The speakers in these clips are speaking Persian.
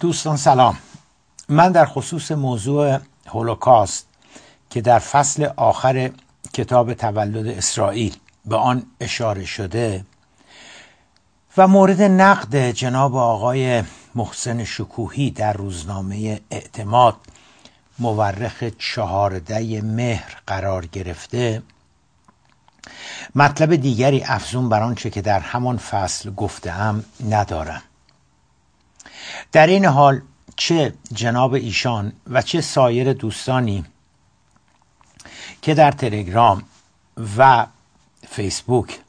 دوستان سلام. من در خصوص موضوع هولوکاست که در فصل آخر کتاب تولد اسرائیل به آن اشاره شده و مورد نقد جناب آقای محسن شکوهی در روزنامه اعتماد مورخ چهارده مهر قرار گرفته مطلب دیگری افزون بر آنچه که در همان فصل گفتهام ندارم. در این حال چه جناب ایشان و چه سایر دوستانی که در تلگرام و فیسبوک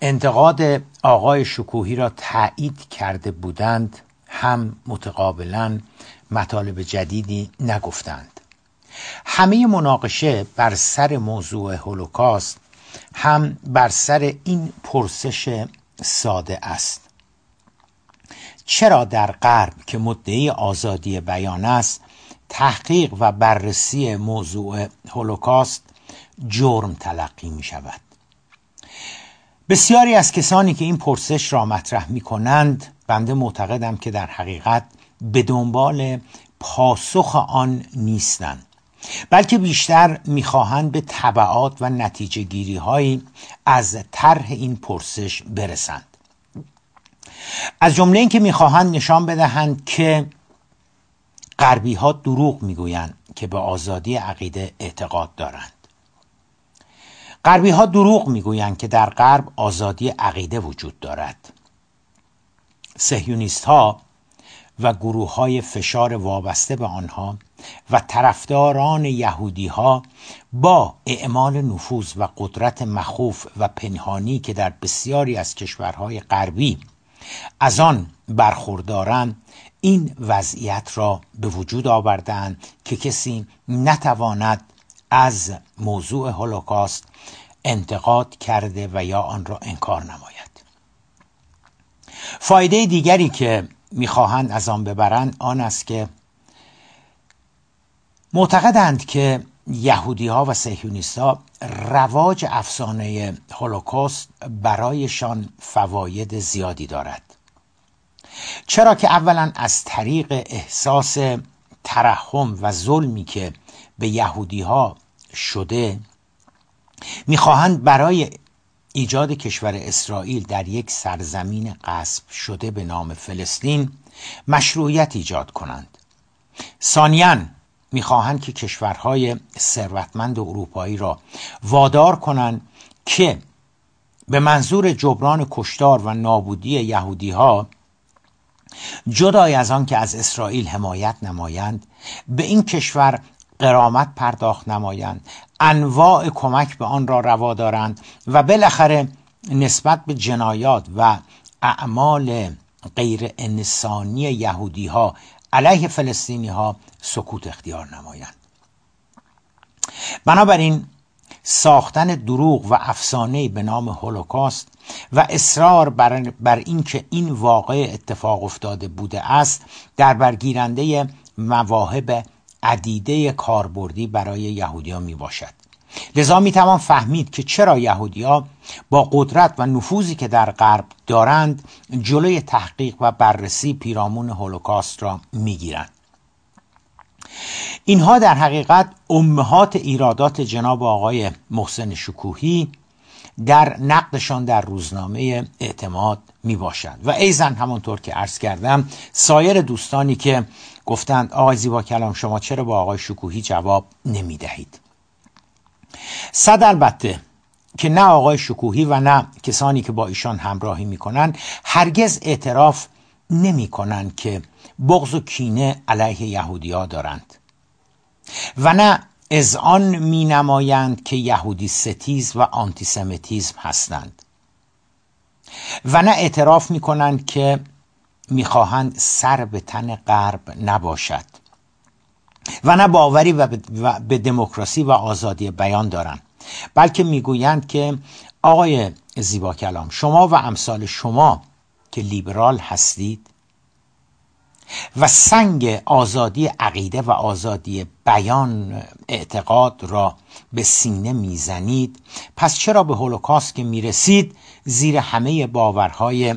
انتقاد آقای شکوهی را تایید کرده بودند هم متقابلا مطالب جدیدی نگفتند. همه مناقشه بر سر موضوع هولوکاست هم بر سر این پرسش ساده است. چرا در غرب که مدعی آزادی بیان است تحقیق و بررسی موضوع هولوکاست جرم تلقی می شود؟ بسیاری از کسانی که این پرسش را مطرح می کنند بنده معتقدم که در حقیقت به دنبال پاسخ آن نیستند بلکه بیشتر می‌خواهند به طبعات و نتیجه گیری هایی از طرح این پرسش برسند. از جمله اینکه می‌خواهند نشان بدهند که غربی ها دروغ می‌گویند که به آزادی عقیده اعتقاد دارند. غربی ها دروغ می‌گویند که در غرب آزادی عقیده وجود دارد. سهیونیست ها و گروه های فشار وابسته به آنها و طرفداران یهودی ها با اعمال نفوذ و قدرت مخوف و پنهانی که در بسیاری از کشورهای غربی از آن برخوردارند این وضعیت را به وجود آوردند که کسی نتواند از موضوع هولوکاست انتقاد کرده و یا آن را انکار نماید. فایده دیگری که می‌خواهند از آن ببرند آن است که معتقدند که یهودی ها و سهیونیست ها رواج افسانه هولوکاست برایشان فواید زیادی دارد. چرا که اولا از طریق احساس ترحم و ظلمی که به یهودی ها شده می‌خواهند برای ایجاد کشور اسرائیل در یک سرزمین قصب شده به نام فلسطین مشروعیت ایجاد کنند. ثانیا می‌خواهند که کشورهای ثروتمند اروپایی را وادار کنند که به منظور جبران کشتار و نابودی یهودی ها جدای از آن که از اسرائیل حمایت نمایند به این کشور قرامت پرداخت نمایند انواع کمک به آن را روا دارند و بالاخره نسبت به جنایات و اعمال غیر انسانی یهودی ها علیه فلسطینی ها سکوت اختیار نمایند. بنابراین ساختن دروغ و افسانه به نام هولوکاست و اصرار بر, بر اینکه این واقع اتفاق افتاده بوده است در برگیرنده مواهب عدیده کاربردی برای یهودیان می باشد لذا می توان فهمید که چرا یهودیا با قدرت و نفوذی که در غرب دارند جلوی تحقیق و بررسی پیرامون هولوکاست را می گیرند اینها در حقیقت امهات ایرادات جناب آقای محسن شکوهی در نقدشان در روزنامه اعتماد می باشد و ایزن همانطور که عرض کردم سایر دوستانی که گفتند آقای زیبا کلام شما چرا با آقای شکوهی جواب نمی دهید صد البته که نه آقای شکوهی و نه کسانی که با ایشان همراهی می‌کنند هرگز اعتراف نمی کنند که بغض و کینه علیه یهودی ها دارند. و نه از آن می نمایند که یهودی ستیز و آنتیسمیتیزم هستند. و نه اعتراف می کنند که می‌خواهند سر به تن غرب نباشد. و نه باوری و به دموکراسی و آزادی بیان دارند. بلکه می‌گویند که آقای زیبا کلام شما و امثال شما که لیبرال هستید و سنگ آزادی عقیده و آزادی بیان اعتقاد را به سینه می‌زنید پس چرا به هولوکاست که می‌رسید زیر همه باورهای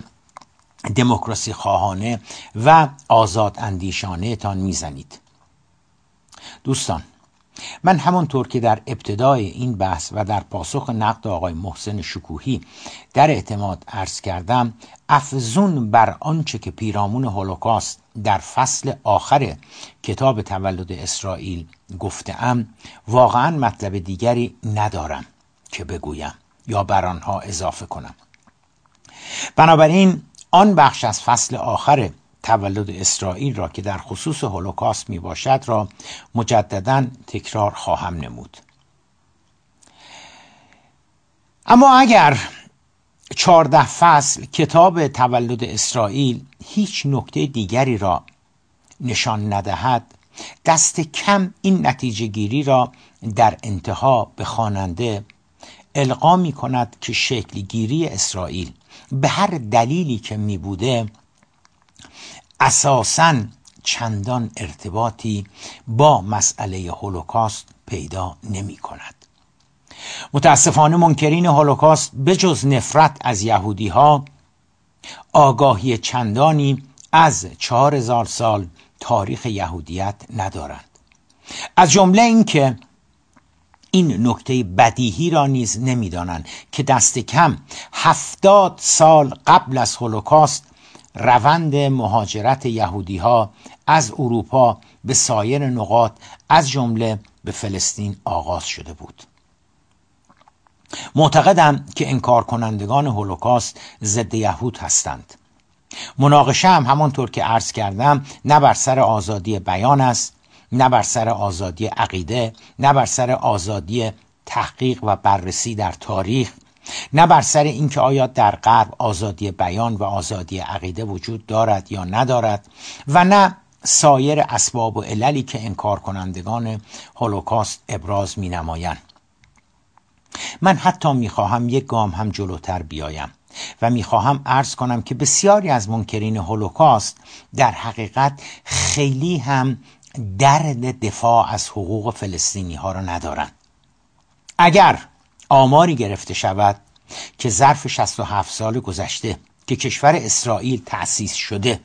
دموکراسی خواهانه و آزاد اندیشانه تان می‌زنید؟ دوستان من همانطور که در ابتدای این بحث و در پاسخ نقد آقای محسن شکوهی در اعتماد عرض کردم افزون بر آنچه که پیرامون هولوکاست در فصل آخر کتاب تولد اسرائیل گفتم واقعا مطلب دیگری ندارم که بگویم یا بر آنها اضافه کنم. بنابراین آن بخش از فصل آخر تولد اسرائیل را که در خصوص هولوکاست می باشد را مجددا تکرار خواهم نمود. اما اگر چهارده فصل کتاب تولد اسرائیل هیچ نکته دیگری را نشان ندهد دست کم این نتیجه گیری را در انتها به خواننده القا می کند که شکل گیری اسرائیل به هر دلیلی که می بوده اساسا چندان ارتباطی با مسئله هولوکاست پیدا نمی کند. متاسفانه منکرین هولوکاست بجز نفرت از یهودی ها آگاهی چندانی از چهار هزار سال تاریخ یهودیت ندارند. از جمله اینکه این نکته بدیهی را نیز نمی‌دانند که دست کم هفتاد سال قبل از هولوکاست روند مهاجرت یهودی ها از اروپا به سایر نقاط از جمله به فلسطین آغاز شده بود. معتقدم که انکار کنندگان هولوکاست ضد یهود هستند. مناقشه هم همانطور که عرض کردم نه بر سر آزادی بیان است نه بر سر آزادی عقیده نه بر سر آزادی تحقیق و بررسی در تاریخ نه بر سر اینکه آیا در غرب آزادی بیان و آزادی عقیده وجود دارد یا ندارد و نه سایر اسباب و عللی که انکار کنندگان هولوکاست ابراز می نمایند من حتی می‌خواهم یک گام هم جلوتر بیایم و می‌خواهم عرض کنم که بسیاری از منکرین هولوکاست در حقیقت خیلی هم درد دفاع از حقوق فلسطینی ها را ندارند. اگر آماری گرفته شود که ظرف 67 سال گذشته که کشور اسرائیل تأسیس شده.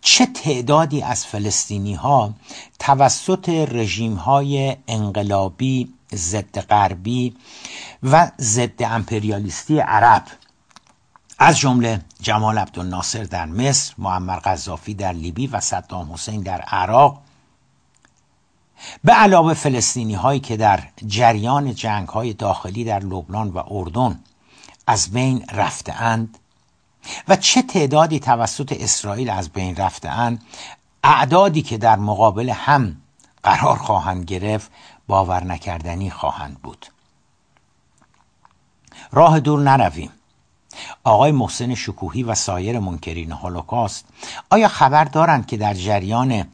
چه تعدادی از فلسطینی ها توسط رژیم های انقلابی ضد غربی و ضد امپریالیستی عرب از جمله جمال عبدالناصر در مصر، معمر قذافی در لیبی و صدام حسین در عراق به علاوه فلسطینی هایی که در جریان جنگ های داخلی در لبنان و اردن از بین رفتهاند و چه تعدادی توسط اسرائیل از بین رفتهاند اعدادی که در مقابل هم قرار خواهند گرفت باور نکردنی خواهند بود. راه دور نرویم. آقای محسن شکوهی و سایر منکرین هولوکاست آیا خبر دارند که در جریان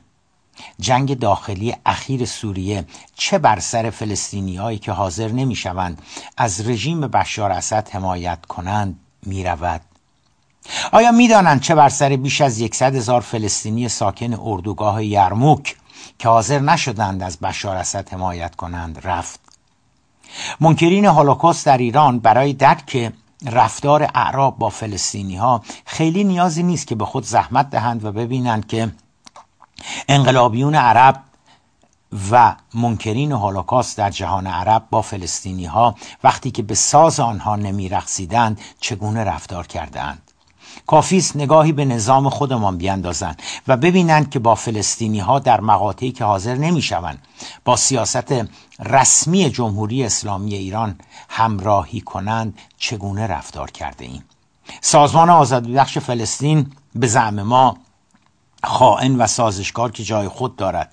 جنگ داخلی اخیر سوریه چه بر سر فلسطینیهایی که حاضر نمی‌شوند از رژیم بشار اسد حمایت کنند می‌رود؟ آیا می‌دانند چه بر سر بیش از یکصد هزار فلسطینی ساکن اردوگاه یرموک که حاضر نشدند از بشار اسد حمایت کنند رفت؟ منکرین هولوکاست در ایران برای درک رفتار اعراب با فلسطینی ها خیلی نیازی نیست که به خود زحمت دهند و ببینند که انقلابیون عرب و منکرین هولوکاست در جهان عرب با فلسطینی ها وقتی که به ساز آنها نمی رخصیدند چگونه رفتار کردند؟ کافیست نگاهی به نظام خودمان بیندازند و ببینند که با فلسطینی ها در مقاطعی که حاضر نمی شوند با سیاست رسمی جمهوری اسلامی ایران همراهی کنند چگونه رفتار کرده ایم؟ سازمان آزادی بخش فلسطین به زعم ما خائن و سازشکار که جای خود دارد.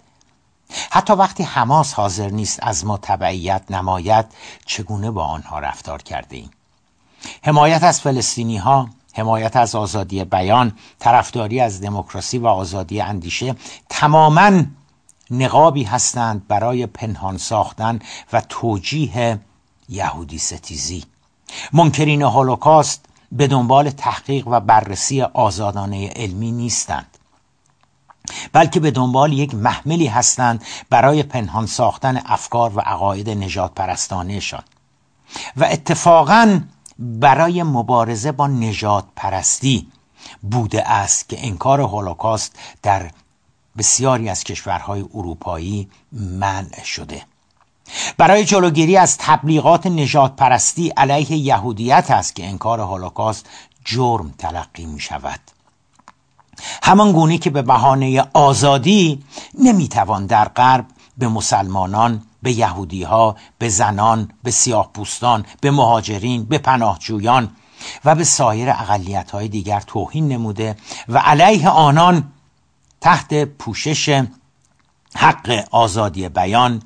حتی وقتی حماس حاضر نیست از ما تبعیت نماید چگونه با آنها رفتار کرده ایم؟ حمایت از فلسطینی ها حمایت از آزادی بیان طرفداری از دموکراسی و آزادی اندیشه تماما نقابی هستند برای پنهان ساختن و توجیه یهودی ستیزی. منکرین هولوکاست به دنبال تحقیق و بررسی آزادانه علمی نیستند. بلکه به دنبال یک محملی هستند برای پنهان ساختن افکار و عقاید نجات پرستانهشان و اتفاقا برای مبارزه با نجات پرستی بوده است که انکار هولوکاست در بسیاری از کشورهای اروپایی منع شده. برای جلوگیری از تبلیغات نجات پرستی علیه یهودیت است که انکار هولوکاست جرم تلقی می شود همان گونه که به بهانه آزادی نمی‌توان در غرب به مسلمانان به یهودی ها به زنان به سیاه پوستان به مهاجرین به پناهجویان و به سایر اقلیت های دیگر توهین نموده و علیه آنان تحت پوشش حق آزادی بیان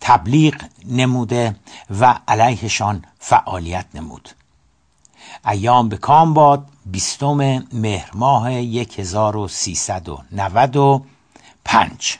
تبلیغ نموده و علیهشان فعالیت نمود. ایام به کام باد بیستم مهر ماه 1395